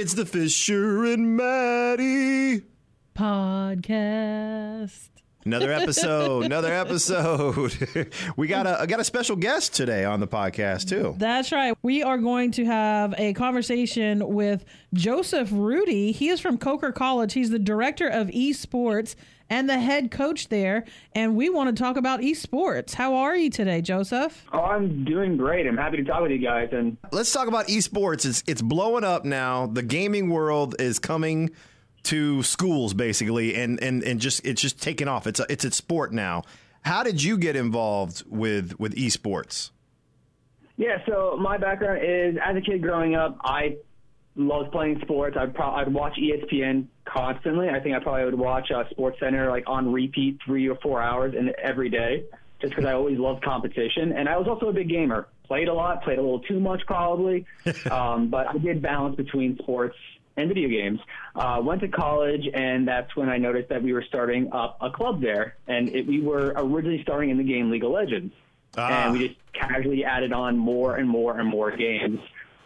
It's the Fisher and Maddie podcast. Another episode, another episode. we got a I got a special guest today on the podcast too. That's right. We are going to have a conversation with Joseph Rudy. He is from Coker College. He's the director of esports and the head coach there. And we want to talk about esports. How are you today, Joseph? Oh, I'm doing great. I'm happy to talk with you guys. And Let's talk about esports. It's it's blowing up now. The gaming world is coming to schools basically and and and just it's just taking off. It's a it's a sport now. How did you get involved with with esports? yeah, so my background is as a kid growing up, I loved playing sports. I'd pro- I'd watch ESPN constantly. I think I probably would watch uh, Sports Center like on repeat three or four hours in every day, just because I always loved competition. And I was also a big gamer. Played a lot, played a little too much probably, um, but I did balance between sports and video games. Uh, went to college, and that's when I noticed that we were starting up a club there, and it, we were originally starting in the game League of Legends, Ah. and we just casually added on more and more and more games.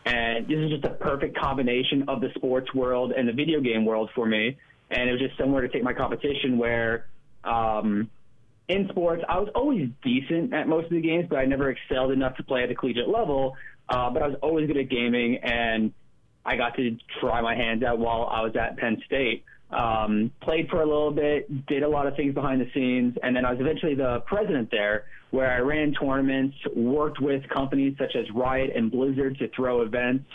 And this is just a perfect combination of the sports world and the video game world for me. And it was just somewhere to take my competition where, um, in sports, I was always decent at most of the games, but I never excelled enough to play at the collegiate level. Uh, but I was always good at gaming, and I got to try my hands out while I was at Penn State. Um, played for a little bit, did a lot of things behind the scenes, and then I was eventually the president there, where I ran tournaments, worked with companies such as Riot and Blizzard to throw events.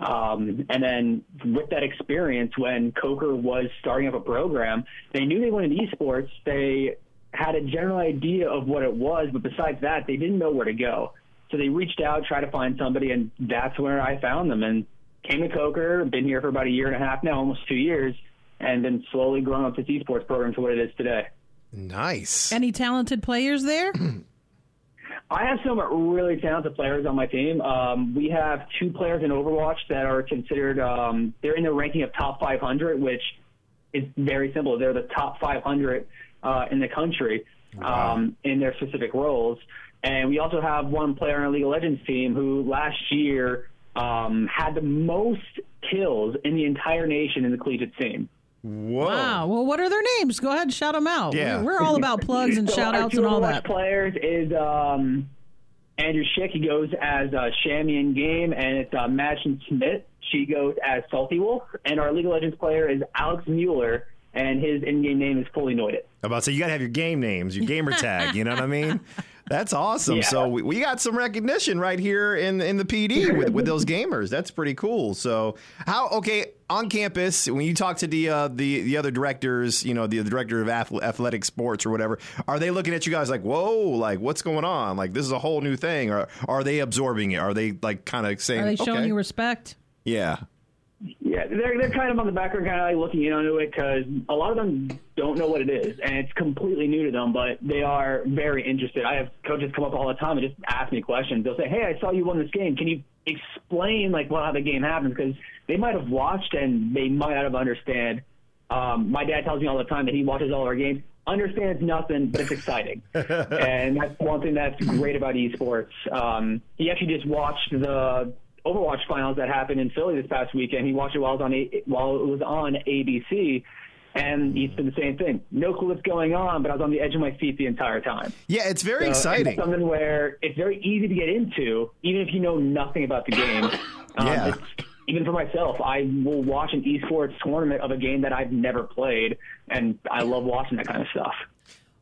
Um, and then with that experience, when Coker was starting up a program, they knew they wanted esports. They had a general idea of what it was, but besides that, they didn't know where to go. So they reached out, tried to find somebody, and that's where I found them. And came to Coker, been here for about a year and a half now, almost two years, and then slowly grown up this esports program to what it is today. Nice. Any talented players there? I have some really talented players on my team. Um, we have two players in Overwatch that are considered, um, they're in the ranking of top 500, which is very simple. They're the top 500 uh, in the country um, in their specific roles. And we also have one player on our League of Legends team who last year um, had the most kills in the entire nation in the collegiate scene. Whoa. Wow. Well, what are their names? Go ahead and shout them out. Yeah. We're, we're all about plugs and So shout outs and all Overwatch that. players is um, Andrew Schick. He goes as uh, Shammy in game, and it's uh, Madison Smith. She goes as Salty Wolf, and our League of Legends player is Alex Mueller, and his in-game name is Fully Noided. I'm about to say you got to have your game names, your gamer tag. You know what I mean? That's awesome. Yeah. So we, we got some recognition right here in in the Pee Dee with, with those gamers. That's pretty cool. So how okay on campus when you talk to the uh, the the other directors, you know, the, the director of athle- athletic sports or whatever, are they looking at you guys like, whoa, like what's going on? Like this is a whole new thing, or are they absorbing it? Are they like kind of saying, Are they showing okay. you respect? yeah, Yeah, they're they're kind of on the background, kind of like looking in onto it because a lot of them don't know what it is, and it's completely new to them. But they are very interested. I have coaches come up all the time and just ask me questions. They'll say, "Hey, I saw you won this game. Can you explain like what how the game happens?" Because they might have watched and they might not have understand. Um, my dad tells me all the time that he watches all our games, understands nothing, but it's exciting, and that's one thing that's great about esports. Um, he actually just watched the Overwatch finals that happened in Philly this past weekend. He watched it while it was on A- while it was on ABC, and he said the same thing. No clue what's going on, but I was on the edge of my seat the entire time. yeah, it's very So, exciting. It's something where it's very easy to get into, even if you know nothing about the game. Um, Yeah. even for myself, I will watch an esports tournament of a game that I've never played, and I love watching that kind of stuff.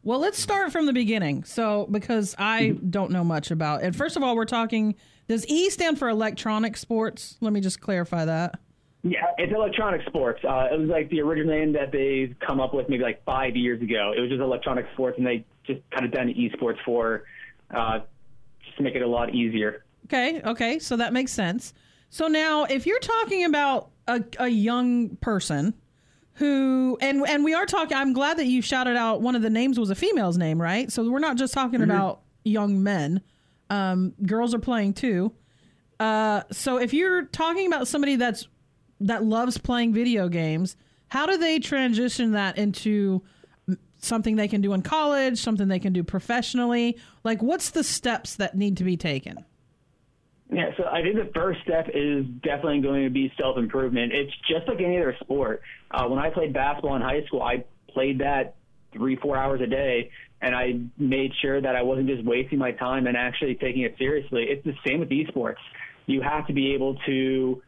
Well, let's start from the beginning. So, because I don't know much about it. First of all, we're talking. Does E stand for electronic sports? Let me just clarify that. Yeah, it's electronic sports. Uh, it was like the original name that they come up with maybe like five years ago. It was just electronic sports, and they just kind of done esports for uh, just to make it a lot easier. Okay, okay, so that makes sense. So now, if you're talking about a, a young person who and and we are talking i'm glad that you shouted out one of the names was a female's name right so we're not just talking Mm-hmm. about young men um, girls are playing too uh, so if you're talking about somebody that's that loves playing video games how do they transition that into something they can do in college something they can do professionally like what's the steps that need to be taken Yeah, so I think the first step is definitely going to be self improvement. It's just like any other sport. Uh, when I played basketball in high school, I played that three, four hours a day, and I made sure that I wasn't just wasting my time and actually taking it seriously. It's the same with esports. You have to be able to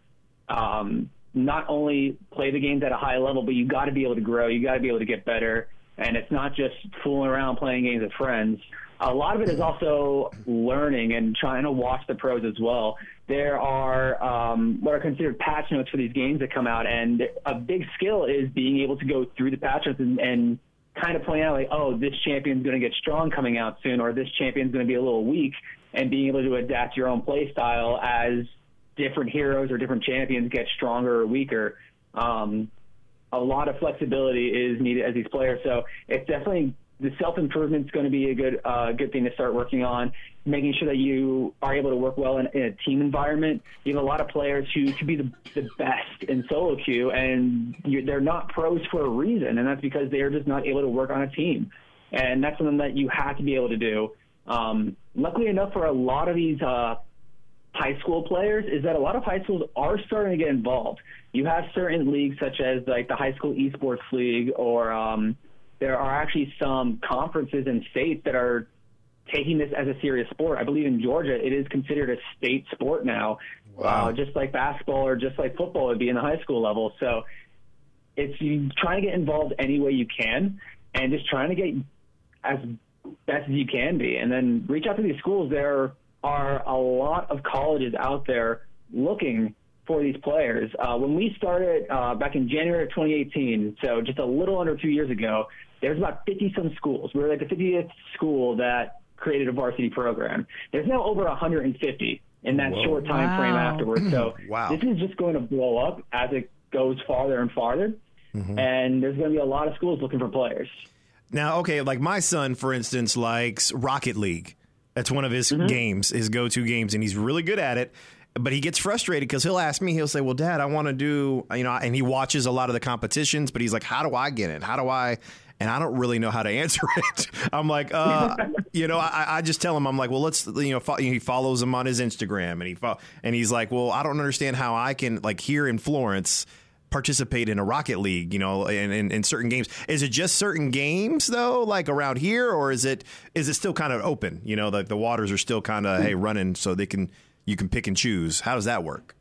um, not only play the games at a high level, but you got to be able to grow. You got to be able to get better. And it's not just fooling around playing games with friends. A lot of it is also learning and trying to watch the pros as well. There are um, what are considered patch notes for these games that come out, and a big skill is being able to go through the patch notes and, and kind of point out like, oh, this champion's going to get strong coming out soon, or this champion's going to be a little weak, and being able to adapt your own play style as different heroes or different champions get stronger or weaker. Um, a lot of flexibility is needed as these players. So it's definitely the self improvement is going to be a good uh, good thing to start working on. Making sure that you are able to work well in, in a team environment. You have a lot of players who could be the, the best in solo queue, and you're, they're not pros for a reason, and that's because they're just not able to work on a team. And that's something that you have to be able to do. Um, luckily enough, for a lot of these uh, school players is that a lot of high schools are starting to get involved. You have certain leagues such as like the high school esports league, or um, there are actually some conferences and states that are taking this as a serious sport. I believe in Georgia it is considered a state sport now, Wow. uh, just like basketball or just like football would be in the high school level. So it's you trying to get involved any way you can, and just trying to get as best as you can be, and then reach out to these schools. There are a lot of colleges out there looking for these players. Uh, when we started uh, back in January of 2018, so just a little under two years ago, there's about 50 some schools. We were like the 50th school that created a varsity program. There's now over 150 in that Whoa. short time frame afterwards. So Wow. this is just going to blow up as it goes farther and farther. And there's going to be a lot of schools looking for players. Now, okay, like my son, for instance, likes Rocket League. That's one of his games, his go to games, and he's really good at it. But he gets frustrated because he'll ask me, he'll say, Well, Dad, I want to do, you know, and he watches a lot of the competitions, but he's like, How do I get it? How do I? And I don't really know how to answer it. I'm like, uh, you know, I, I just tell him, I'm like, well, let's, you know, fo- he follows him on his Instagram, and he fo- and he's like, well, I don't understand how I can, like, here in Florence, participate in a Rocket League, you know, in, in, in certain games. Is it just certain games though, like around here, or is it is it still kind of open? You know, like the waters are still kind of hey running, so they can you can pick and choose. How does that work?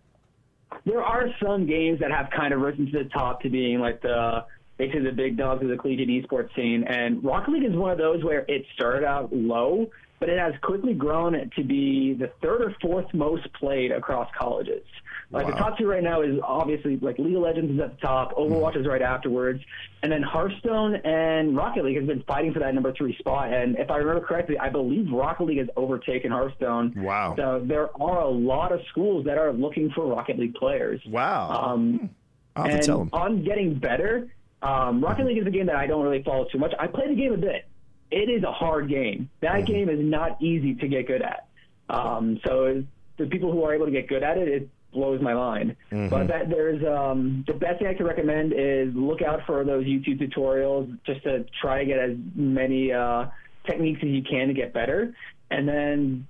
there are some games that have kind of risen to the top to being like the basically the big dogs of the collegiate esports scene. And Rocket League is one of those where it started out low, but it has quickly grown to be the third or fourth most played across colleges. Like the top two right now is obviously like League of Legends is at the top, Overwatch is right afterwards, and then Hearthstone and Rocket League has been fighting for that number three spot. And if I remember correctly, I believe Rocket League has overtaken Hearthstone. Wow. So there are a lot of schools that are looking for Rocket League players. Wow. Um, I'll have to and tell him. on getting better, um, Rocket League is a game that I don't really follow too much. I play the game a bit. It is a hard game. That Mm-hmm. game is not easy to get good at. Um, so the people who are able to get good at it, it blows my mind. Mm-hmm. But that there's um, the best thing I can recommend is look out for those YouTube tutorials just to try to get as many uh, techniques as you can to get better, and then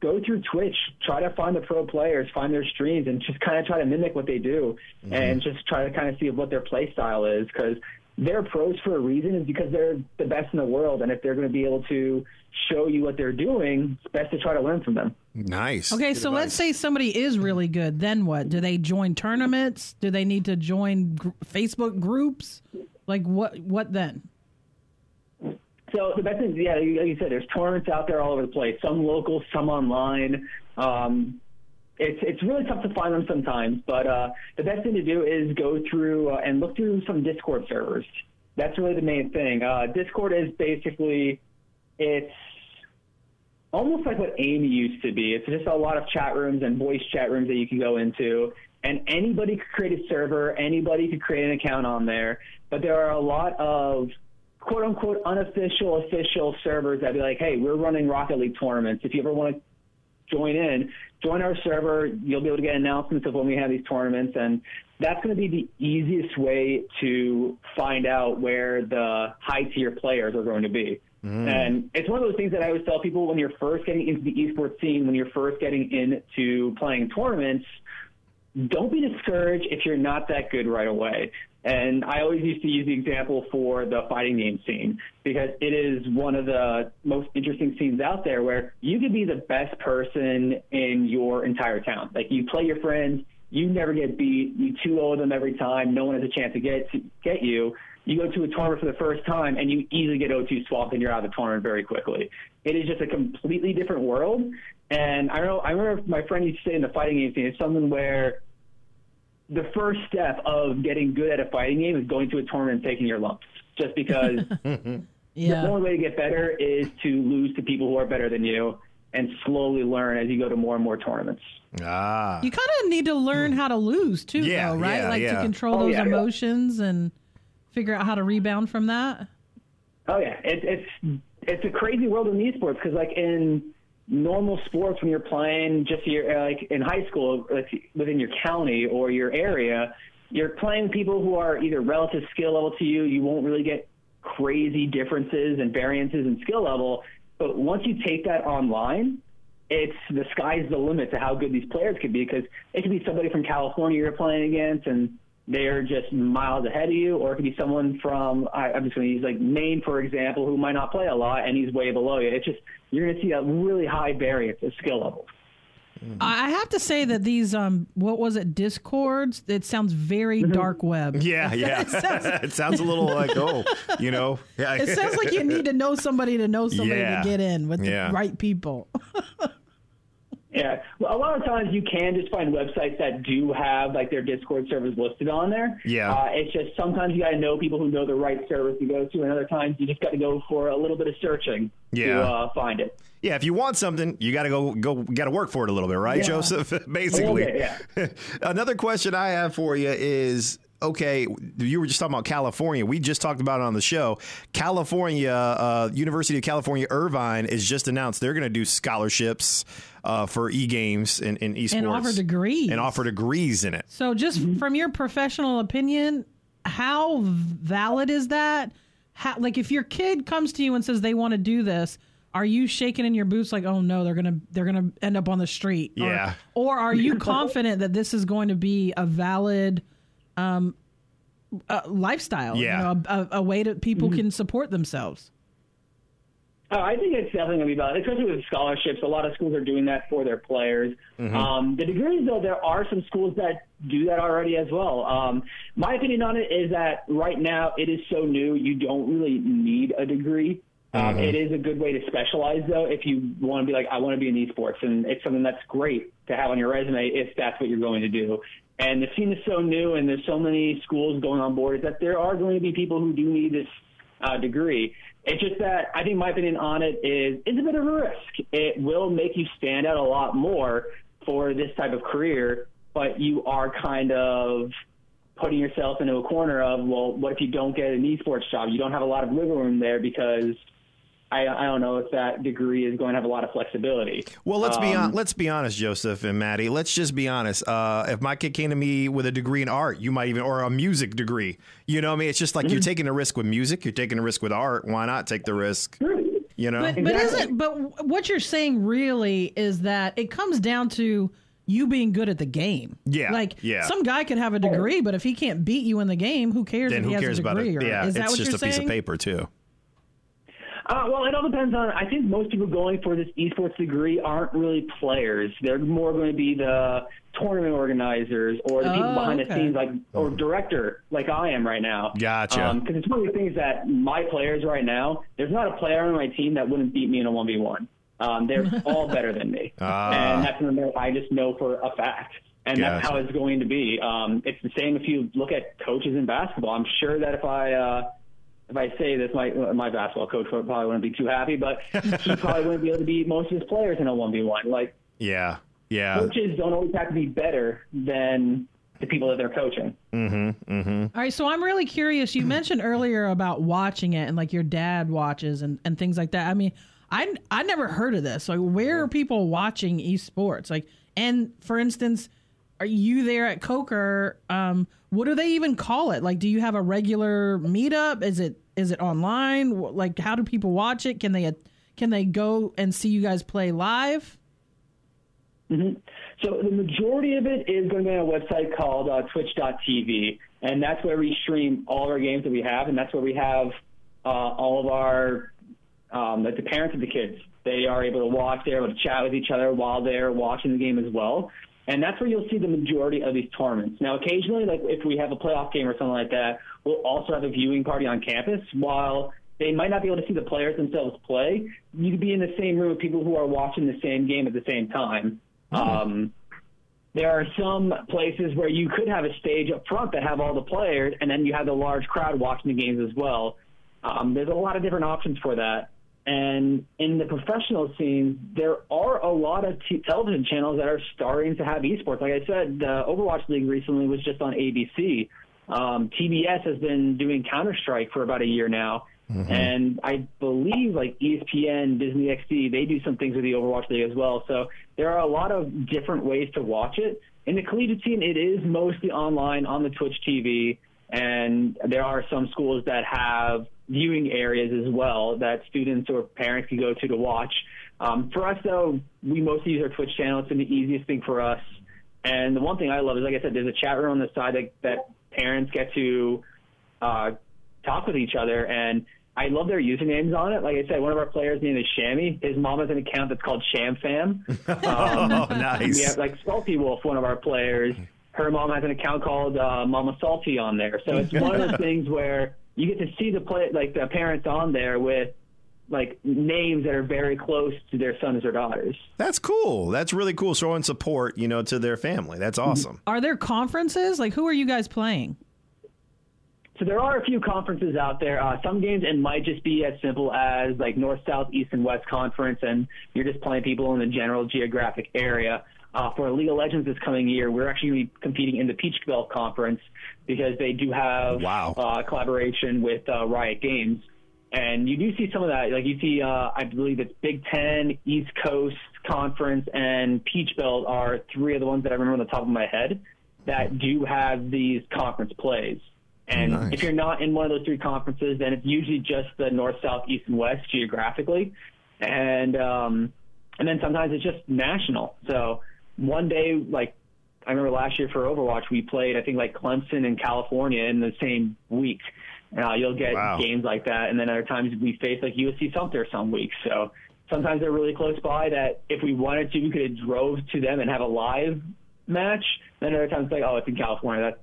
go through Twitch, try to find the pro players, find their streams, and just kind of try to mimic what they do, and just try to kind of see what their play style is because they're pros for a reason is because they're the best in the world, and if they're going to be able to show you what they're doing, it's best to try to learn from them. nice. Okay, Good so advice. let's say somebody is really good. Then what? Do they join tournaments? Do they need to join gr- Facebook groups? Like what? What then? So the best thing, yeah, like you said, there's tournaments out there all over the place. Some local, some online. Um, it's it's really tough to find them sometimes, but uh, the best thing to do is go through uh, and look through some Discord servers. That's really the main thing. Uh, Discord is basically it's almost like what AIM used to be. It's just a lot of chat rooms and voice chat rooms that you can go into, and anybody could create a server, anybody could create an account on there. But there are a lot of quote unquote unofficial official servers that be like, hey, we're running Rocket League tournaments. If you ever want to join in, join our server. You'll be able to get announcements of when we have these tournaments, and that's going to be the easiest way to find out where the high tier players are going to be. Mm. And it's one of those things that I always tell people when you're first getting into the esports scene, when you're first getting into playing tournaments, don't be discouraged if you're not that good right away. And I always used to use the example for the fighting game scene because it is one of the most interesting scenes out there where you could be the best person in your entire town. Like you play your friends, you never get beat, you 2-0 them every time, no one has a chance to get to get you. You go to a tournament for the first time and you easily get O2 swapped and you're out of the tournament very quickly. It is just a completely different world. And I know I remember my friend used to say in the fighting game scene, it's something where the first step of getting good at a fighting game is going to a tournament and taking your lumps. Just because yeah. the only way to get better is to lose to people who are better than you and slowly learn as you go to more and more tournaments. Ah. You kind of need to learn how to lose too, yeah, though, right? Yeah, like yeah. to control oh, those emotions and figure out how to rebound from that. Oh yeah, it, it's it's a crazy world in esports because like in normal sports when you're playing just your uh, like in high school like within your county or your area you're playing people who are either relative skill level to you. You won't really get crazy differences and variances in skill level. But once you take that online it's the sky's the limit to how good these players could be because it could be somebody from California you're playing against and they're just miles ahead of you, or it could be someone from I, I'm just going to use like Maine for example, who might not play a lot and he's way below you. It's just you're going to see a really high variance of skill levels. I have to say that these, um, what was it, discords? It sounds very mm-hmm. dark web. Yeah, yeah. it, sounds, it sounds a little like oh, you know. Yeah. It sounds like you need to know somebody to know somebody yeah. to get in with yeah. the right people. Yeah, well, a lot of times you can just find websites that do have like their Discord servers listed on there. Yeah, uh, it's just sometimes you got to know people who know the right service to go to, and other times you just got to go for a little bit of searching yeah. to uh, find it. Yeah, if you want something, you got to go go got to work for it a little bit, right, yeah. Joseph? Basically. Bit, yeah. Another question I have for you is okay, you were just talking about California. We just talked about it on the show. California, uh, University of California, Irvine is just announced they're going to do scholarships uh, for e games and, and esports and offer degrees and offer degrees in it. So, just from your professional opinion, how valid is that? How, like, if your kid comes to you and says they want to do this, are you shaking in your boots like, oh no, they're gonna they're gonna end up on the street? Yeah. Or, or are you confident that this is going to be a valid um, lifestyle? Yeah. You know, a, a, way that people mm-hmm. can support themselves. Oh, I think it's definitely going to be valid, especially with scholarships. A lot of schools are doing that for their players. Mm-hmm. Um, the degrees, though, there are some schools that do that already as well. Um, my opinion on it is that right now it is so new, you don't really need a degree. Um, mm-hmm. it is a good way to specialize, though, if you want to be like, I want to be in esports. And it's something that's great to have on your resume if that's what you're going to do. And the scene is so new, and there's so many schools going on board that there are going to be people who do need this uh, degree. It's just that I think my opinion on it is it's a bit of a risk. It will make you stand out a lot more for this type of career, but you are kind of putting yourself into a corner of, well, what if you don't get an esports job? You don't have a lot of wiggle room there because I, I, don't know if that degree is going to have a lot of flexibility. Well, let's um, be on, let's be honest, Joseph and Maddie. Let's just be honest. Uh, if my kid came to me with a degree in art, you might even or a music degree. You know, what I mean, it's just like mm-hmm. you're taking a risk with music. You're taking a risk with art. Why not take the risk? You know, but, exactly. isn't but what you're saying really is that it comes down to you being good at the game. Yeah. Like yeah. some guy could have a degree, but if he can't beat you in the game, who cares then if he has cares a degree? About it? Yeah, is that it's what just you're a saying? piece of paper too. Uh, well, it all depends on. I think most people going for this esports degree aren't really players. They're more going to be the tournament organizers or the oh, people behind okay. the scenes, like or director, like I am right now. Gotcha. Because um, it's one of the things that my players right now. There's not a player on my team that wouldn't beat me in a one v one. Um, they're all better than me, uh, and that's something that I just know for a fact. And gotcha. that's how it's going to be. Um, it's the same if you look at coaches in basketball. I'm sure that if I uh, if I say this, my my basketball coach probably wouldn't be too happy, but he probably wouldn't be able to beat most of his players in a one v one. Like, yeah, Yeah. coaches don't always have to be better than the people that they're coaching. Mm-hmm, mm-hmm. All right, so I'm really curious. You mentioned earlier about watching it and like your dad watches and, and things like that. I mean, I I never heard of this. Like, where are people watching esports? Like, and for instance, are you there at Coker? Um, what do they even call it? Like, do you have a regular meetup? Is it is it online? Like, how do people watch it? Can they can they go and see you guys play live? So the majority of it is going to be on a website called uh, Twitch.tv, and that's where we stream all of our games that we have, and that's where we have uh, all of our um, like the parents of the kids. They are able to watch. They're able to chat with each other while they're watching the game as well. And that's where you'll see the majority of these tournaments. Now, occasionally, like if we have a playoff game or something like that, we'll also have a viewing party on campus. While they might not be able to see the players themselves play, you could be in the same room with people who are watching the same game at the same time. Um, there are some places where you could have a stage up front that have all the players, and then you have the large crowd watching the games as well. Um, there's a lot of different options for that. And in the professional scene, there are a lot of t- television channels that are starting to have esports. Like I said, the Overwatch League recently was just on ABC. Um, TBS has been doing Counter Strike for about a year now. And I believe like ESPN, Disney XD, they do some things with the Overwatch League as well. So there are a lot of different ways to watch it. In the collegiate scene, it is mostly online on the Twitch TV, and there are some schools that have viewing areas as well that students or parents can go to to watch. Um, for us, though, we mostly use our Twitch channel. It's been the easiest thing for us. And the one thing I love is, like I said, there's a chat room on the side that, that parents get to uh, talk with each other. And I love their usernames on it. Like I said, one of our players' name is Shammy. His mom has an account that's called Sham Fam. Um, Oh, we nice. have like Salty Wolf, one of our players. Her mom has an account called uh, Mama Salty on there. So it's one of those things where you get to see the play, like the parents on there with like names that are very close to their sons or daughters. That's cool. That's really cool. Showing support, you know, to their family. That's awesome. Are there conferences? Like, who are you guys playing? So there are a few conferences out there. Uh, some games it might just be as simple as like North, South, East, and West Conference, and you're just playing people in the general geographic area. Uh, for League of Legends this coming year, we're actually going to be competing in the Peach Belt Conference because they do have Wow. uh, collaboration with uh, Riot Games. And you do see some of that. Like you see, uh, I believe it's Big Ten, East Coast Conference, and Peach Belt are three of the ones that I remember on the top of my head that do have these conference plays. And Nice. if you're not in one of those three conferences, then it's usually just the north, south, east, and west geographically. And um, and then sometimes it's just national. So one day, like I remember last year for Overwatch, we played I think like Clemson and California in the same week. Uh, you'll get Wow. games like that, and then other times we face like USC Sumter some weeks. So sometimes they're really close by that if we wanted to, we could have drove to them and have a live match. Then other times like, oh, it's in California. That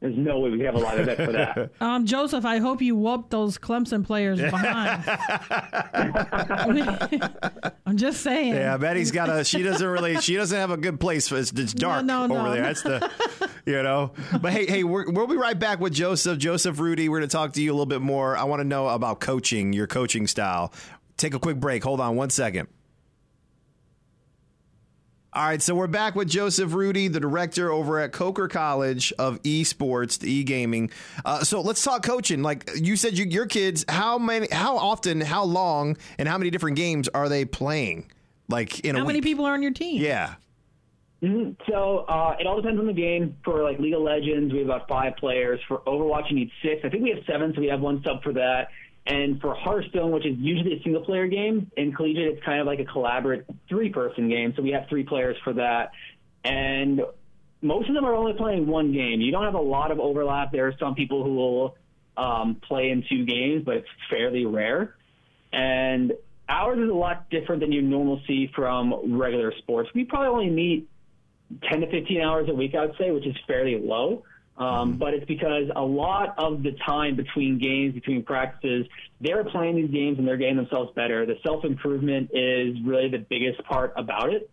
there's no way we have a live event for that. Um, Joseph, I hope you whooped those Clemson players behind. I'm just saying. Yeah, Betty's got a. She doesn't really. She doesn't have a good place. It's, it's dark no, over no. there. That's the, you know. But hey, hey, we're, we'll be right back with Joseph. Joseph Rudy. We're going to talk to you a little bit more. I want to know about coaching, your coaching style. Take a quick break. Hold on one second. All right, so we're back with Joseph Rudy, the director over at Coker College of Esports, the e-gaming. Uh, so let's talk coaching. Like you said, you, your kids, how many, how often, how long, and how many different games are they playing? Like in a How many week? people are on your team? Yeah. Mhm. So uh, it all depends on the game. For like League of Legends, we have about five players. For Overwatch, you need six. I think we have seven, so we have one sub for that. And for Hearthstone, which is usually a single player game, in collegiate, it's kind of like a collaborative three person game. So we have three players for that. And most of them are only playing one game. You don't have a lot of overlap. There are some people who will um, play in two games, but it's fairly rare. And ours is a lot different than you normally see from regular sports. We probably only meet 10 to 15 hours a week, I would say, which is fairly low. Um, but it's because a lot of the time between games, between practices, they're playing these games and they're getting themselves better. The self improvement is really the biggest part about it.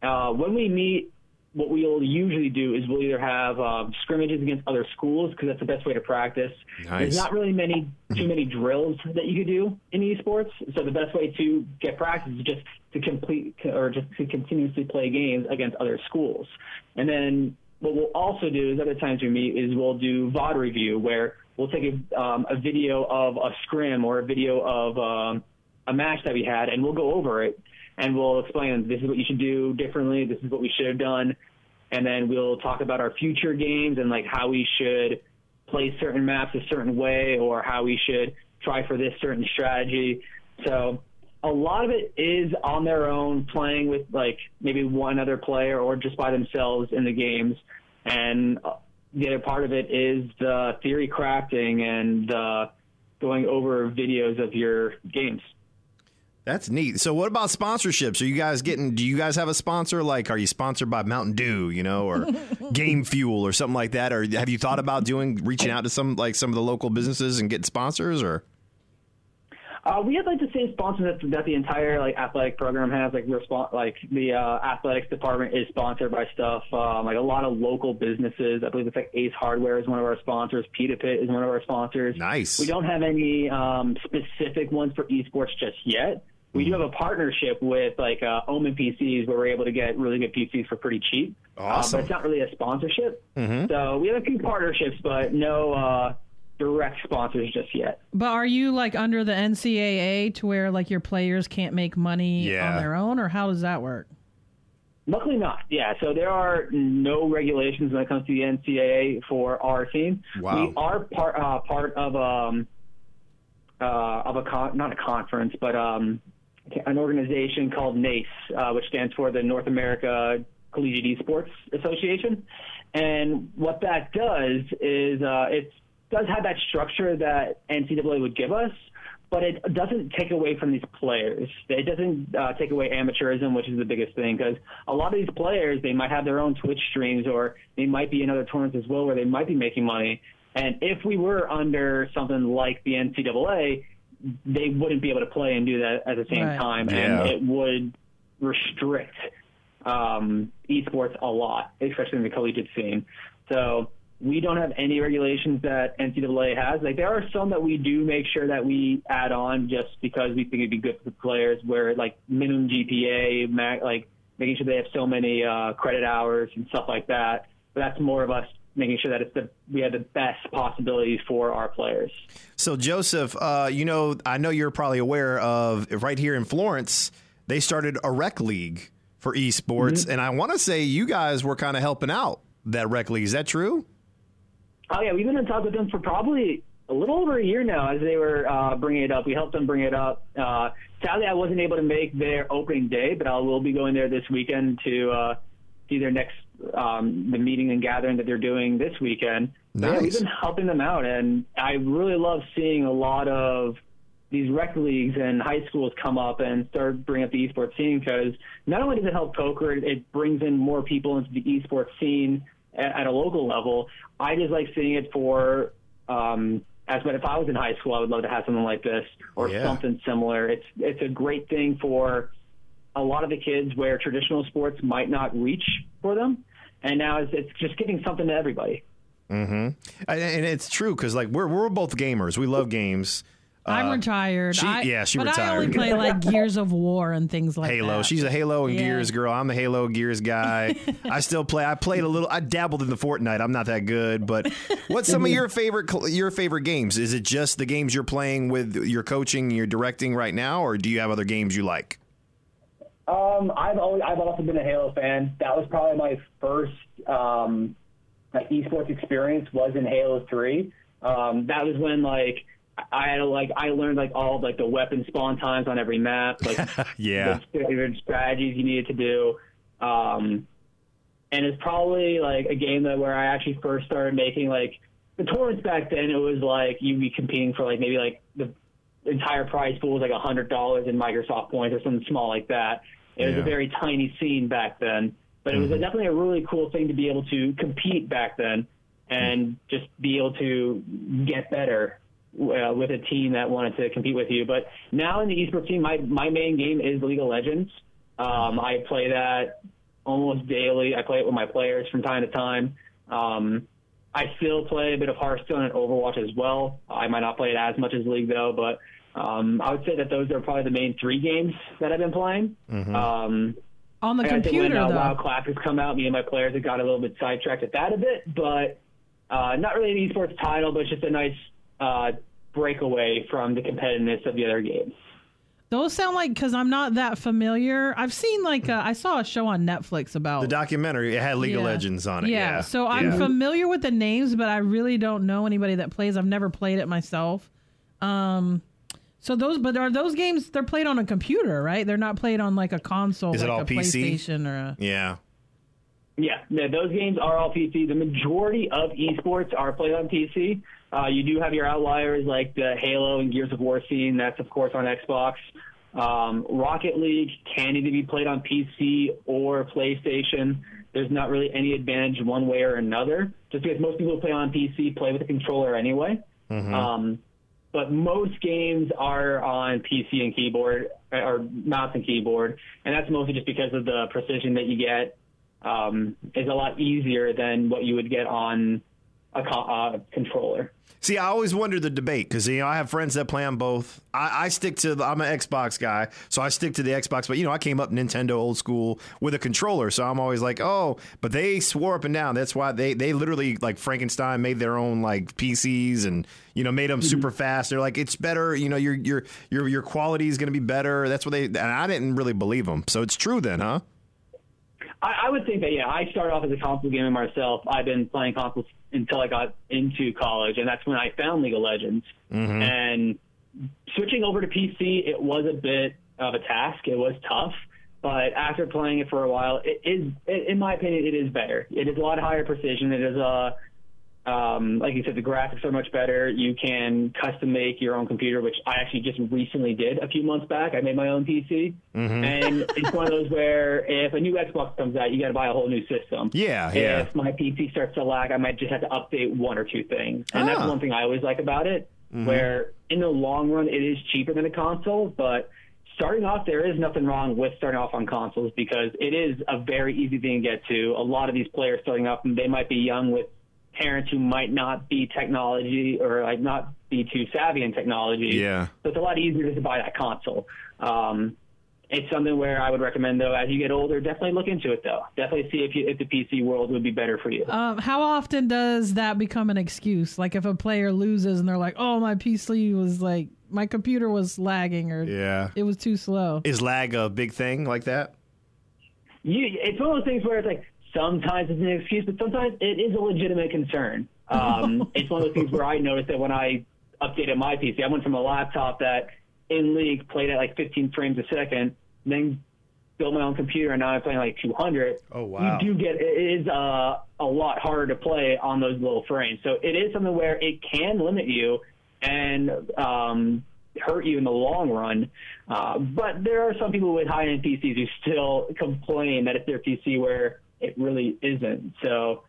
Uh, when we meet, what we'll usually do is we'll either have um, scrimmages against other schools because that's the best way to practice. Nice. There's not really many too many drills that you could do in esports, so the best way to get practice is just to complete or just to continuously play games against other schools. And then what we'll also do is other times we meet is we'll do VOD review where we'll take a, um, a video of a scrim or a video of um, a match that we had and we'll go over it and we'll explain this is what you should do differently, this is what we should have done, and then we'll talk about our future games and like how we should play certain maps a certain way or how we should try for this certain strategy. So a lot of it is on their own playing with like maybe one other player or just by themselves in the games and uh, the other part of it is the theory crafting and uh, going over videos of your games. That's neat. So, what about sponsorships? Are you guys getting? Do you guys have a sponsor? Like, are you sponsored by Mountain Dew, you know, or Game Fuel or something like that? Or have you thought about doing reaching out to some like some of the local businesses and getting sponsors? Or uh, we have like the same sponsors that, that the entire like athletic program has. Like we're spon- like the uh, athletics department is sponsored by stuff um, like a lot of local businesses. I believe it's like Ace Hardware is one of our sponsors. Pita Pit is one of our sponsors. Nice. We don't have any um, specific ones for esports just yet. We do have a partnership with like uh, Omen PCs where we're able to get really good PCs for pretty cheap. Awesome. Uh, but it's not really a sponsorship. So we have a few partnerships, but no uh, direct sponsors just yet. But are you like under the NCAA to where like your players can't make money Yeah. on their own, or how does that work? Luckily not. Yeah. So there are no regulations when it comes to the NCAA for our team. Wow. We are part uh, part of um uh, of a con- not a conference, but um an organization called NACE, uh, which stands for the North America Collegiate Esports Association. And what that does is uh, it does have that structure that NCAA would give us, but it doesn't take away from these players. It doesn't uh, take away amateurism, which is the biggest thing, because a lot of these players, they might have their own Twitch streams or they might be in other tournaments as well where they might be making money. And if we were under something like the NCAA, they wouldn't be able to play and do that at the same Right. time, Yeah. and it would restrict um, esports a lot, especially in the collegiate scene. So we don't have any regulations that NCAA has. Like there are some that we do make sure that we add on just because we think it'd be good for the players, where like minimum GPA, like making sure they have so many uh, credit hours and stuff like that. But that's more of us making sure that it's the we have the best possibilities for our players. So, Joseph, uh, you know, I know you're probably aware of right here in Florence, they started a rec league for esports, and I want to say you guys were kind of helping out that rec league. Is that true? Oh yeah, we've been in touch with them for probably a little over a year now as they were uh, bringing it up. We helped them bring it up. Uh, sadly, I wasn't able to make their opening day, but I will be going there this weekend to uh, see their next um, the meeting and gathering that they're doing this weekend. But Yeah, we've been helping them out, and I really love seeing a lot of these rec leagues and high schools come up and start bringing up the esports scene because not only does it help Coker, it brings in more people into the esports scene at, at a local level. I just like seeing it for um, as but if I was in high school, I would love to have something like this or Yeah. something similar. It's it's a great thing for a lot of the kids where traditional sports might not reach for them, and now it's, it's just giving something to everybody. And, and it's true because like we're we're both gamers. We love games. I'm Uh, retired. she- I, yeah, she retired. but I only play like Gears of War and things like Halo. that. She's a Halo and Yeah. Gears girl. I'm the Halo Gears guy. I still play. I played a little. I dabbled in the Fortnite. I'm not that good, but what's some of your favorite your favorite games? Is it just the games you're playing with your coaching, your directing right now, or do you have other games you like? Um, I've always, I've also been a Halo fan. That was probably my first um, like esports experience was in Halo Three. Um, that was when like I had like I learned like all of, like the weapon spawn times on every map, like Yeah. the different strategies you needed to do. Um, and it's probably like a game that where I actually first started making like the tournaments back then. It was like you'd be competing for like maybe like the entire prize pool was like a hundred dollars in Microsoft points or something small like that. It was Yeah. a very tiny scene back then, but it was definitely a really cool thing to be able to compete back then and just be able to get better uh, with a team that wanted to compete with you. But now in the esports team, my my main game is League of Legends. Um, I play that almost daily. I play it with my players from time to time. Um, I still play a bit of Hearthstone and Overwatch as well. I might not play it as much as League though, but um, I would say that those are probably the main three games that I've been playing. Um, On the I computer, when uh, though. WoW Classics come out, me and my players have got a little bit sidetracked at that a bit, but uh, not really an esports title, but just a nice uh, breakaway from the competitiveness of the other games. Those sound like because I'm not that familiar. I've seen like uh, I saw a show on Netflix about The documentary it had League of Legends on it. Yeah. So I'm Yeah. familiar with the names, but I really don't know anybody that plays. I've never played it myself. Um, so those, but are those games? They're played on a computer, right? They're not played on like a console, Is it like all a PC? PlayStation or a. Yeah. Yeah, yeah, those games are all PC. The majority of esports are played on PC. Uh, you do have your outliers like the Halo and Gears of War scene. That's of course on Xbox. Um, Rocket League can either be played on PC or PlayStation. There's not really any advantage one way or another, just because most people who play on PC play with a controller anyway. Um, but most games are on PC and keyboard or mouse and keyboard, and that's mostly just because of the precision that you get um, is a lot easier than what you would get on a co- uh, controller. See, I always wonder the debate because you know I have friends that play on both. I, I stick to the, I'm an Xbox guy, so I stick to the Xbox. But you know, I came up Nintendo old school with a controller, so I'm always like, oh. But they swore up and down. That's why they they literally like Frankenstein made their own like PCs and you know made them super fast. They're like, it's better. You know, your your your your quality is going to be better. That's what they. And I didn't really believe them. So it's true then, huh? I, I would think that yeah, I started off as a console gamer myself. I've been playing consoles until I got into college, and that's when I found League of Legends. Mm-hmm. And switching over to PC, it was a bit of a task. It was tough, but after playing it for a while, it is, it, in my opinion, it is better. It is a lot higher precision. It is a um, like you said, the graphics are much better. You can custom make your own computer, which I actually just recently did a few months back. I made my own PC, and it's one of those where if a new Xbox comes out, you got to buy a whole new system. Yeah, yeah. If my PC starts to lag, I might just have to update one or two things, and that's Ah. one thing I always like about it. Where in the long run, it is cheaper than a console, but starting off, there is nothing wrong with starting off on consoles because it is a very easy thing to get to. A lot of these players starting off, they might be young with parents who might not be technology or like not be too savvy in technology. Yeah. So it's a lot easier to buy that console. Um, it's something where I would recommend though, as you get older, definitely look into it though. Definitely see if you, if the PC world would be better for you. Um, how often does that become an excuse? Like if a player loses and they're like, "Oh, my PC was like my computer was lagging or Yeah. it was too slow." Is lag a big thing like that? you, it's one of those things where it's like sometimes it's an excuse, but sometimes it is a legitimate concern. Um, it's one of those things where I noticed that when I updated my PC, I went from a laptop that in league played at like 15 frames a second, then built my own computer, and now I'm playing like 200. Oh, wow. You do get it is uh, a lot harder to play on those little frames, so it is something where it can limit you and um, hurt you in the long run. Uh, but there are some people with high-end PCs who still complain that if their PC where it really isn't. So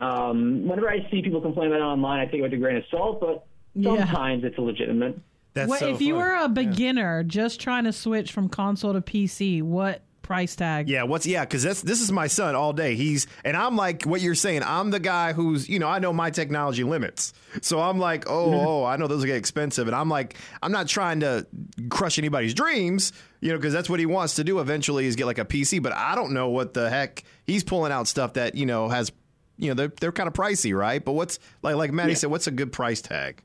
um, whenever I see people complain about it online, I take it with a grain of salt. But Yeah. sometimes it's legitimate. That's What so if you were a beginner just trying to switch from console to PC? What price tag? Yeah, what's yeah? Because that's this is my son all day. He's and I'm like what you're saying. I'm the guy who's you know I know my technology limits, so I'm like oh mm-hmm. oh I know those get expensive, and I'm like I'm not trying to crush anybody's dreams, you know, because that's what he wants to do eventually is get like a PC. But I don't know what the heck he's pulling out stuff that you know has you know they're they're kind of pricey, right? But what's like like Maddie said, what's a good price tag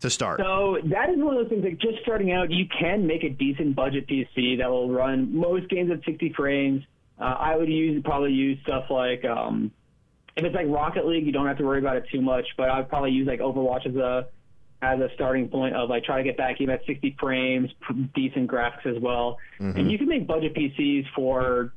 to start? So that is one of those things. Like just starting out, you can make a decent budget PC that will run most games at 60 frames. Uh, I would use probably use stuff like um, if it's like Rocket League, you don't have to worry about it too much. But I would probably use like Overwatch as a as a starting point of like try to get that game at 60 frames, p- decent graphics as well. And you can make budget PCs for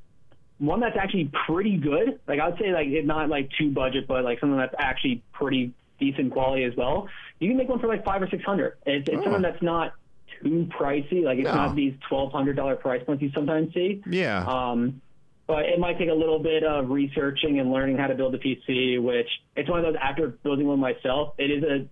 one that's actually pretty good. Like I would say like it not like too budget, but like something that's actually pretty decent quality as well. You can make one for like five or six hundred. It's, it's something that's not too pricey. Like it's No. not these twelve hundred dollar price points you sometimes see. Yeah. Um, but it might take a little bit of researching and learning how to build a PC, which it's one of those after building one myself, it is a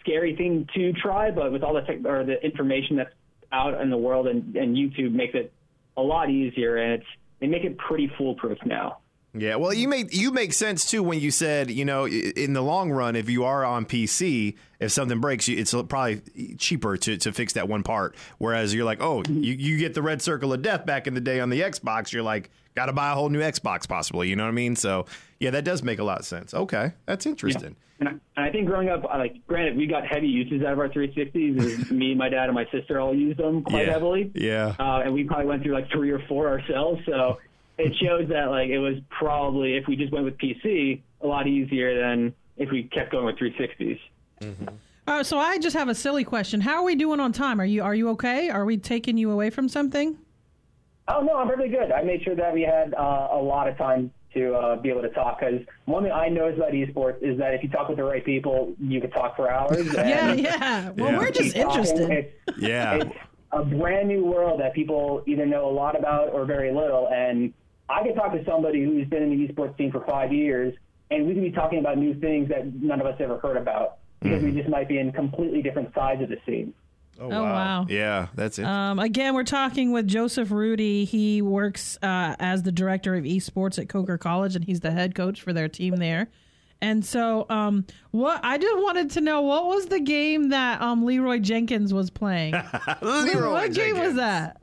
scary thing to try, but with all the tech or the information that's out in the world and, and YouTube makes it a lot easier and it's they make it pretty foolproof now. Yeah, well, you make you make sense too when you said you know in the long run, if you are on PC, if something breaks, it's probably cheaper to, to fix that one part. Whereas you're like, oh, you, you get the red circle of death back in the day on the Xbox, you're like, got to buy a whole new Xbox possibly. You know what I mean? So yeah, that does make a lot of sense. Okay, that's interesting. Yeah. And, I, and I think growing up, like granted, we got heavy uses out of our 360s. Me, my dad, and my sister all used them quite yeah. heavily. Yeah, uh, and we probably went through like three or four ourselves. So it shows that like it was probably if we just went with PC a lot easier than if we kept going with 360s. Mm-hmm. Uh, so I just have a silly question. How are we doing on time? Are you are you okay? Are we taking you away from something? Oh no, I'm perfectly good. I made sure that we had uh, a lot of time to uh, be able to talk because one thing I noticed about esports is that if you talk with the right people, you could talk for hours. yeah, yeah. Well, yeah. we're just interested. It's, yeah, it's a brand new world that people either know a lot about or very little, and I could talk to somebody who's been in the esports scene for five years, and we could be talking about new things that none of us ever heard about because mm-hmm. we just might be in completely different sides of the scene. Oh, oh wow. wow. Yeah, that's it. Um, again, we're talking with Joseph Rudy. He works uh, as the director of esports at Coker College, and he's the head coach for their team there. And so, um, what I just wanted to know what was the game that um, Leroy Jenkins was playing? Leroy what Jenkins. game was that?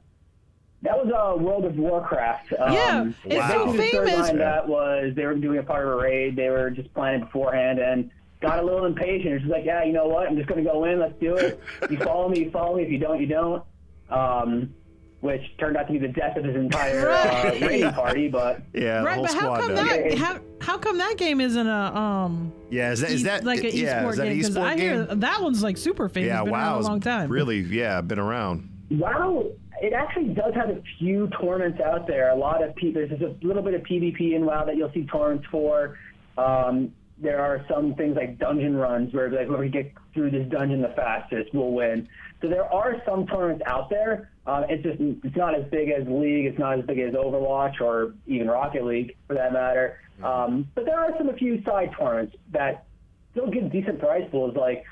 That was uh, World of Warcraft. Um, yeah, it's wow. so famous. That was they were doing a part of a raid. They were just planning beforehand and got a little impatient. It's like, yeah, you know what? I'm just going to go in. Let's do it. You follow me, you follow me. If you don't, you don't. Um, which turned out to be the death of his entire uh, raiding party. But yeah, right. But how come does. that? How, how come that game isn't a um? Yeah, is that is that like an yeah, e-sport game? Because I hear that one's like super famous. Yeah, been wow, a long time. Really, yeah, been around. Wow, it actually does have a few tournaments out there. A lot of people. There's a little bit of PvP in WoW that you'll see tournaments for. Um, there are some things like dungeon runs where like whoever get through this dungeon the fastest will win. So there are some tournaments out there. Uh, it's just it's not as big as League. It's not as big as Overwatch or even Rocket League for that matter. Um, but there are some a few side tournaments that still give decent prize pools. Like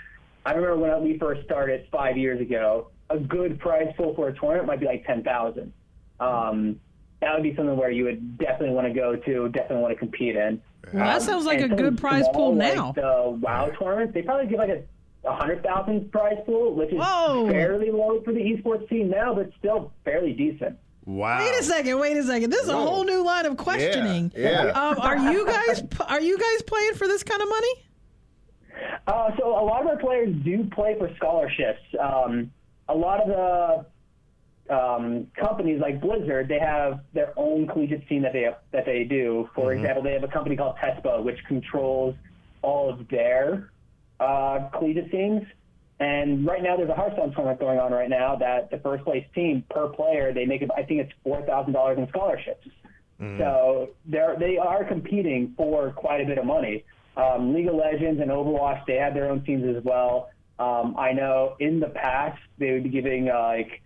I remember when we first started five years ago, a good prize pool for a tournament might be like ten thousand. Um, that would be something where you would definitely want to go to, definitely want to compete in. Well, that um, sounds like a good prize small, pool now. Like the WoW tournament, they probably give like a a hundred thousand prize pool, which is Whoa. fairly low for the esports team now, but still fairly decent. Wow! Wait a second. Wait a second. This is Whoa. a whole new line of questioning. Yeah. yeah. Um, are you guys are you guys playing for this kind of money? Uh, so a lot of our players do play for scholarships. Um, a lot of the um, companies like Blizzard, they have their own collegiate scene that they that they do. For mm-hmm. example, they have a company called TESPA, which controls all of their uh, collegiate teams. And right now, there's a Hearthstone tournament going on right now that the first place team per player they make I think it's four thousand dollars in scholarships. Mm-hmm. So they're they are competing for quite a bit of money. Um, League of Legends and Overwatch they have their own teams as well. Um, I know in the past they would be giving uh, like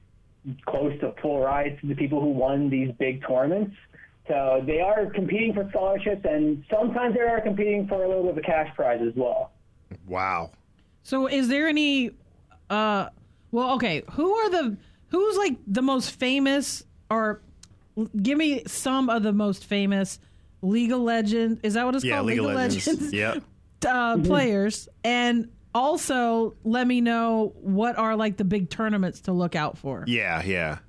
close to full rides to the people who won these big tournaments. So they are competing for scholarships, and sometimes they are competing for a little bit of a cash prize as well. Wow. So is there any? Uh, well, okay. Who are the who's like the most famous, or give me some of the most famous League of Legends? Is that what it's yeah, called? League, League of Legends. Legends yep. Uh, players and also let me know what are like the big tournaments to look out for. Yeah, yeah.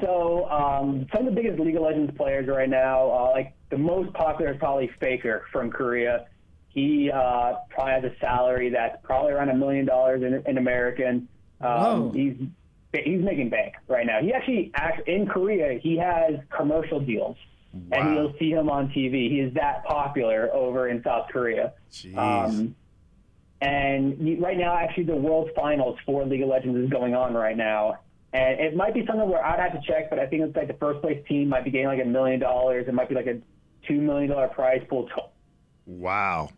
So um, some of the biggest League of Legends players right now, uh, like the most popular is probably Faker from Korea. He uh, probably has a salary that's probably around a million dollars in, in American. Um, he's he's making bank right now. He actually acts in Korea. He has commercial deals, wow. and you'll see him on TV. He is that popular over in South Korea. Jeez. Um, and right now, actually, the World Finals for League of Legends is going on right now. And it might be something where I'd have to check, but I think it's like the first place team might be getting like a million dollars. It might be like a two million dollar prize pool. Wow,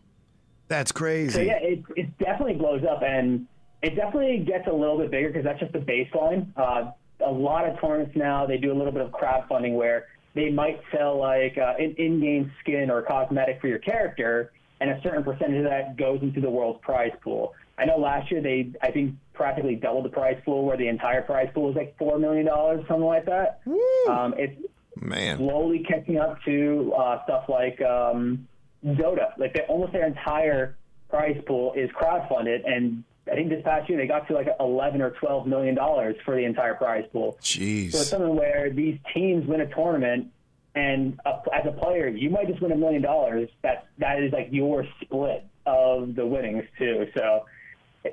that's crazy. So yeah, it it definitely blows up, and it definitely gets a little bit bigger because that's just the baseline. Uh, a lot of tournaments now they do a little bit of crowdfunding where they might sell like uh, an in-game skin or cosmetic for your character, and a certain percentage of that goes into the world's prize pool. I know last year they, I think, practically doubled the prize pool, where the entire prize pool was like four million dollars, something like that. Um, it's Man. slowly catching up to uh, stuff like um, Dota. Like they, almost their entire prize pool is crowdfunded, and I think this past year they got to like 11 or 12 million dollars for the entire prize pool. So it's something where these teams win a tournament, and uh, as a player, you might just win a million dollars. That that is like your split of the winnings too. So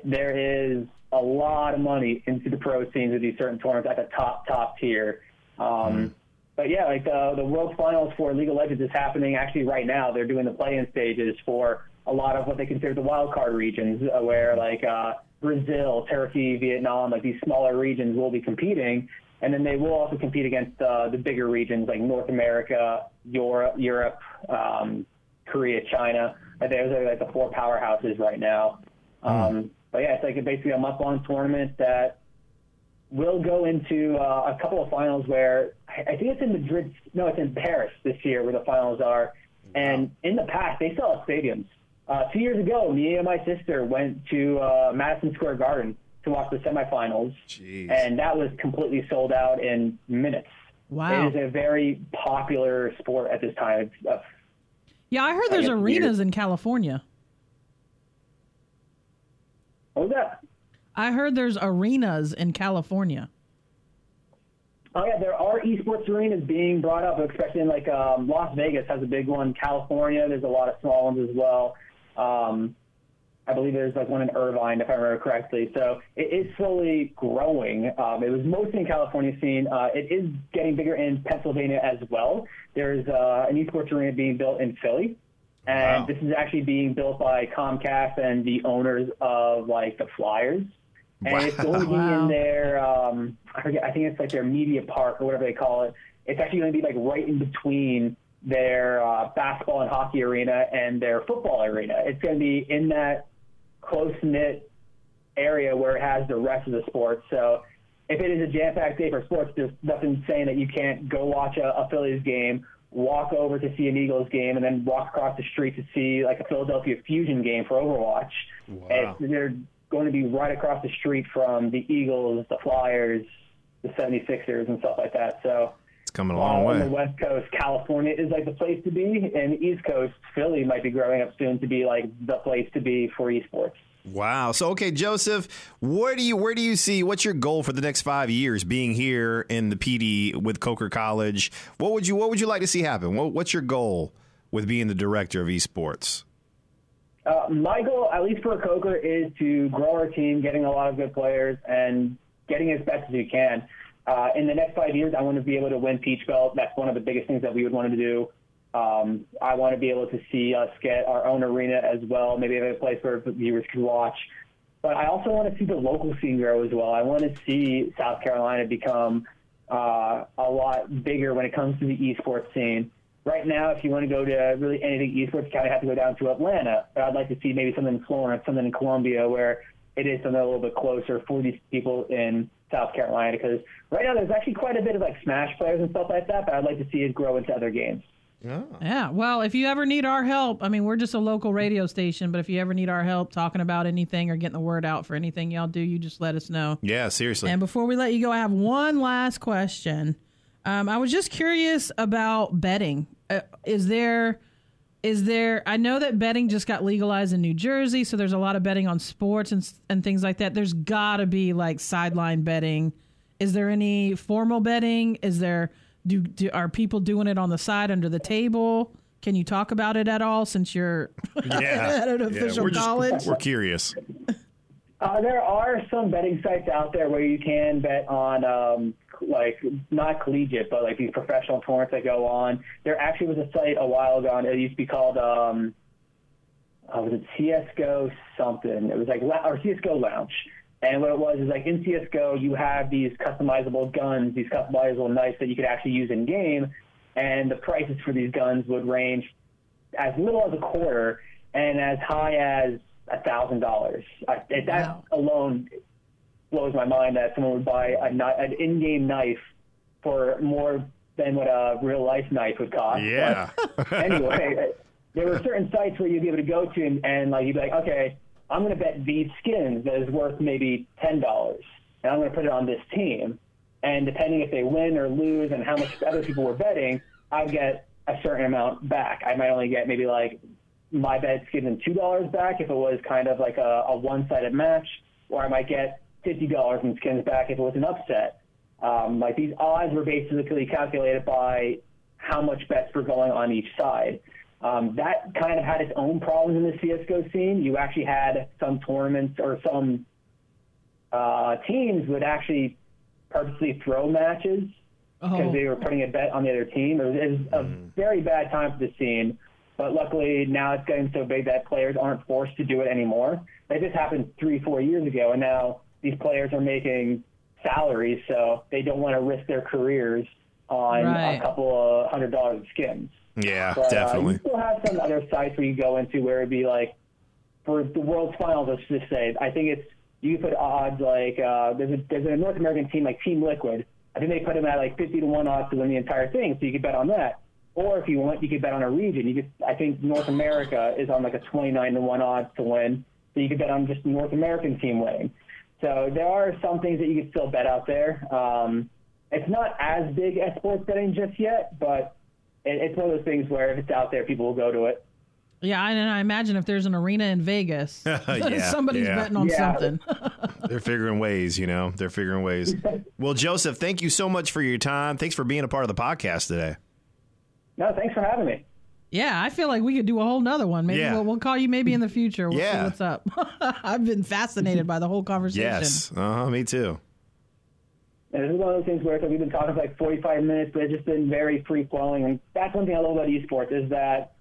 there is a lot of money into the pro scenes of these certain tournaments at the top top tier. Um, But yeah, like the the World Finals for League of Legends is happening actually right now. They're doing the play-in stages for a lot of what they consider the wild card regions, uh, where like uh, Brazil, Turkey, Vietnam, like these smaller regions will be competing, and then they will also compete against uh, the bigger regions like North America, Europe, Europe, um, Korea, China. Uh, Those are like the four powerhouses right now. Um, but yeah, it's like a, basically a month-long tournament that will go into uh, a couple of finals where I I think it's in Madrid. No, it's in Paris this year where the finals are. And in the past, they sell out stadiums. Uh, two years ago, me and my sister went to uh, Madison Square Garden to watch the semifinals, Jeez. and that was completely sold out in minutes. Wow. It is a very popular sport at this time. It's, Yeah, I heard there's guess arenas in California. what was that? I heard there's arenas in California. Oh yeah, there are esports arenas being brought up, especially in like um, Las Vegas has a big one. California, there's a lot of small ones as well. Um, I believe there's like one in Irvine, if I remember correctly. So it is slowly growing. Um, it was mostly in California scene. Uh, it is getting bigger in Pennsylvania as well. There's uh, an esports arena being built in Philly. And Wow. this is actually being built by Comcast and the owners of like the Flyers. And it's going to be Wow. in their, um, I forget, I think it's like their media park or whatever they call it. It's actually going to be like right in between their uh, basketball and hockey arena and their football arena. It's going to be in that close knit area where it has the rest of the sports. So if it is a jam packed day for sports, there's nothing saying that you can't go watch a, a Phillies game, walk over to see an Eagles game, and then walk across the street to see like a Philadelphia Fusion game for Overwatch. Wow. And they're going to be right across the street from the Eagles, the Flyers, the 76ers, and stuff like that. So It's coming a long on the way. West Coast, California is like the place to be, and the East Coast, Philly might be growing up soon to be like the place to be for esports. Wow. So okay, Joseph, where do you where do you see what's your goal for the next five years being here in the Pee Dee with Coker College? What would you what would you like to see happen? What, what's your goal with being the director of esports? Uh, my goal, at least for Coker, is to grow our team, getting a lot of good players, and getting as best as we can. Uh, in the next five years, I want to be able to win Peach Belt. That's one of the biggest things that we would want to do. Um, I want to be able to see us get our own arena as well, maybe have a place where viewers can watch. But I also want to see the local scene grow as well. I want to see South Carolina become uh, a lot bigger when it comes to the esports scene. Right now, if you want to go to really anything esports, you kind of have to go down to Atlanta. But I'd like to see maybe something in Florence, something in Columbia, where it is something a little bit closer for these people in South Carolina. Because right now, there's actually quite a bit of like Smash players and stuff like that. But I'd like to see it grow into other games. Yeah. Well, if you ever need our help, I mean, we're just a local radio station, but if you ever need our help talking about anything or getting the word out for anything y'all do, you just let us know. Yeah, seriously. And before we let you go, I have one last question. Um, I was just curious about betting. Uh, is there, is there? I know that betting just got legalized in New Jersey, so there's a lot of betting on sports and and things like that. There's got to be like sideline betting. Is there any formal betting? Is there? Do, do are people doing it on the side under the table? Can you talk about it at all since you're at an official we're just- college? we're curious. Uh, there are some betting sites out there where you can bet on, um, like, not collegiate, but like these professional tournaments that go on. There actually was a site a while ago, and it used to be called, um, uh, was it CSGO something? It was like, or CSGO Lounge. And what it was is like in CSGO, you have these customizable guns, these customizable knives that you could actually use in game. And the prices for these guns would range as little as a quarter and as high as thousand dollars. That Wow. alone blows my mind that someone would buy a, an in-game knife for more than what a real life knife would cost. Yeah. But anyway, there were certain sites where you'd be able to go to and, and like you'd be like, okay, I'm going to bet these skins that is worth maybe ten dollars, and I'm going to put it on this team. and depending if they win or lose and how much other people were betting, I'd get a certain amount back. I might only get maybe like my bet's given two dollars back if it was kind of like a, a one-sided match, or I might get fifty dollars in skins back if it was an upset. Um, like these odds were basically calculated by how much bets were going on each side. Um, that kind of had its own problems in the CS:GO scene. You actually had some tournaments or some uh, teams would actually purposely throw matches because Oh. they were putting a bet on the other team. It was, it was a very bad time for the scene. But luckily now it's getting so big that players aren't forced to do it anymore. Like this happened three, four years ago, and now these players are making salaries, so they don't want to risk their careers on Right. a couple of hundred dollars of skins. Yeah, But, Uh, definitely. you still have some other sites where you go into where it'd be like for the World's Finals. Let's just say I think it's you put odds like uh, there's a there's a North American team like Team Liquid. I think they put them at like 50 to one odds to win the entire thing, so you could bet on that. Or if you want, you could bet on a region. You could I think North America is on like a 29 to one odds to win, so you could bet on just North American team winning. So there are some things that you could still bet out there. Um, it's not as big as sports betting just yet, but it, it's one of those things where if it's out there, people will go to it. Yeah, and I imagine if there's an arena in Vegas, Yeah, somebody's yeah. betting on Yeah. something. They're figuring ways, you know. They're figuring ways. Well, Joseph, thank you so much for your time. Thanks for being a part of the podcast today. No, thanks for having me. yeah, I feel like we could do a whole nother one. Maybe Yeah. we'll, we'll call you maybe in the future. We'll Yeah. see what's up. I've been fascinated by the whole conversation. Yes. Uh huh. Me too. And this is one of those things where it's we've been talking for like 45 minutes, but it's just been very free flowing. And that's one thing I love about esports is that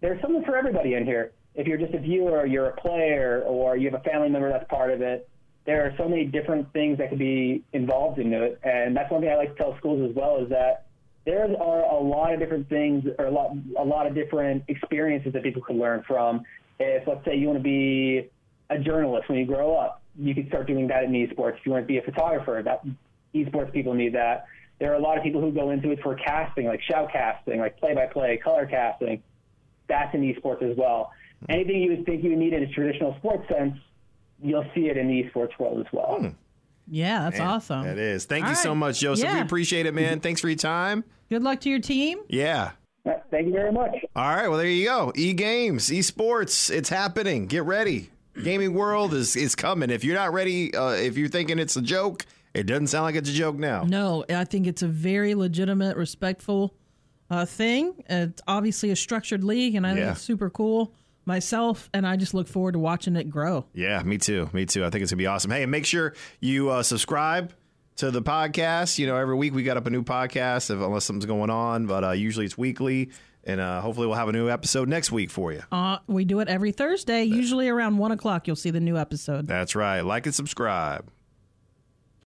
there's something for everybody in here. If you're just a viewer, you're a player, or you have a family member that's part of it, there are so many different things that could be involved in it. And that's one thing I like to tell schools as well is that there are a lot of different things or a lot, a lot of different experiences that people could learn from. If, let's say, you want to be a journalist when you grow up, you could start doing that in esports. If you want to be a photographer, that esports people need that. There are a lot of people who go into it for casting, like shoutcasting, like play-by-play, color casting. That's in esports as well. Hmm. Anything you would think you would need in a traditional sports sense, you'll see it in the esports world as well. Hmm. Yeah, that's Man, awesome. That is. Thank All you so much, Joseph. We appreciate it, man. Thanks for your time. Good luck to your team. Yeah. Thank you very much. All right. Well, there you go. E games, e sports. It's happening. Get ready. Gaming world is is coming. If you're not ready, uh, if you're thinking it's a joke, it doesn't sound like it's a joke now. No, I think it's a very legitimate, respectful uh, thing. It's obviously a structured league, and I think it's super cool myself. And I just look forward to watching it grow. Yeah, me too. Me too. I think it's gonna be awesome. Hey, and make sure you uh, subscribe to the podcast. You know, every week we got up a new podcast, if, unless something's going on. But uh, usually it's weekly, and uh, hopefully we'll have a new episode next week for you. Uh, we do it every Thursday, usually around one o'clock. You'll see the new episode. That's right. Like and subscribe.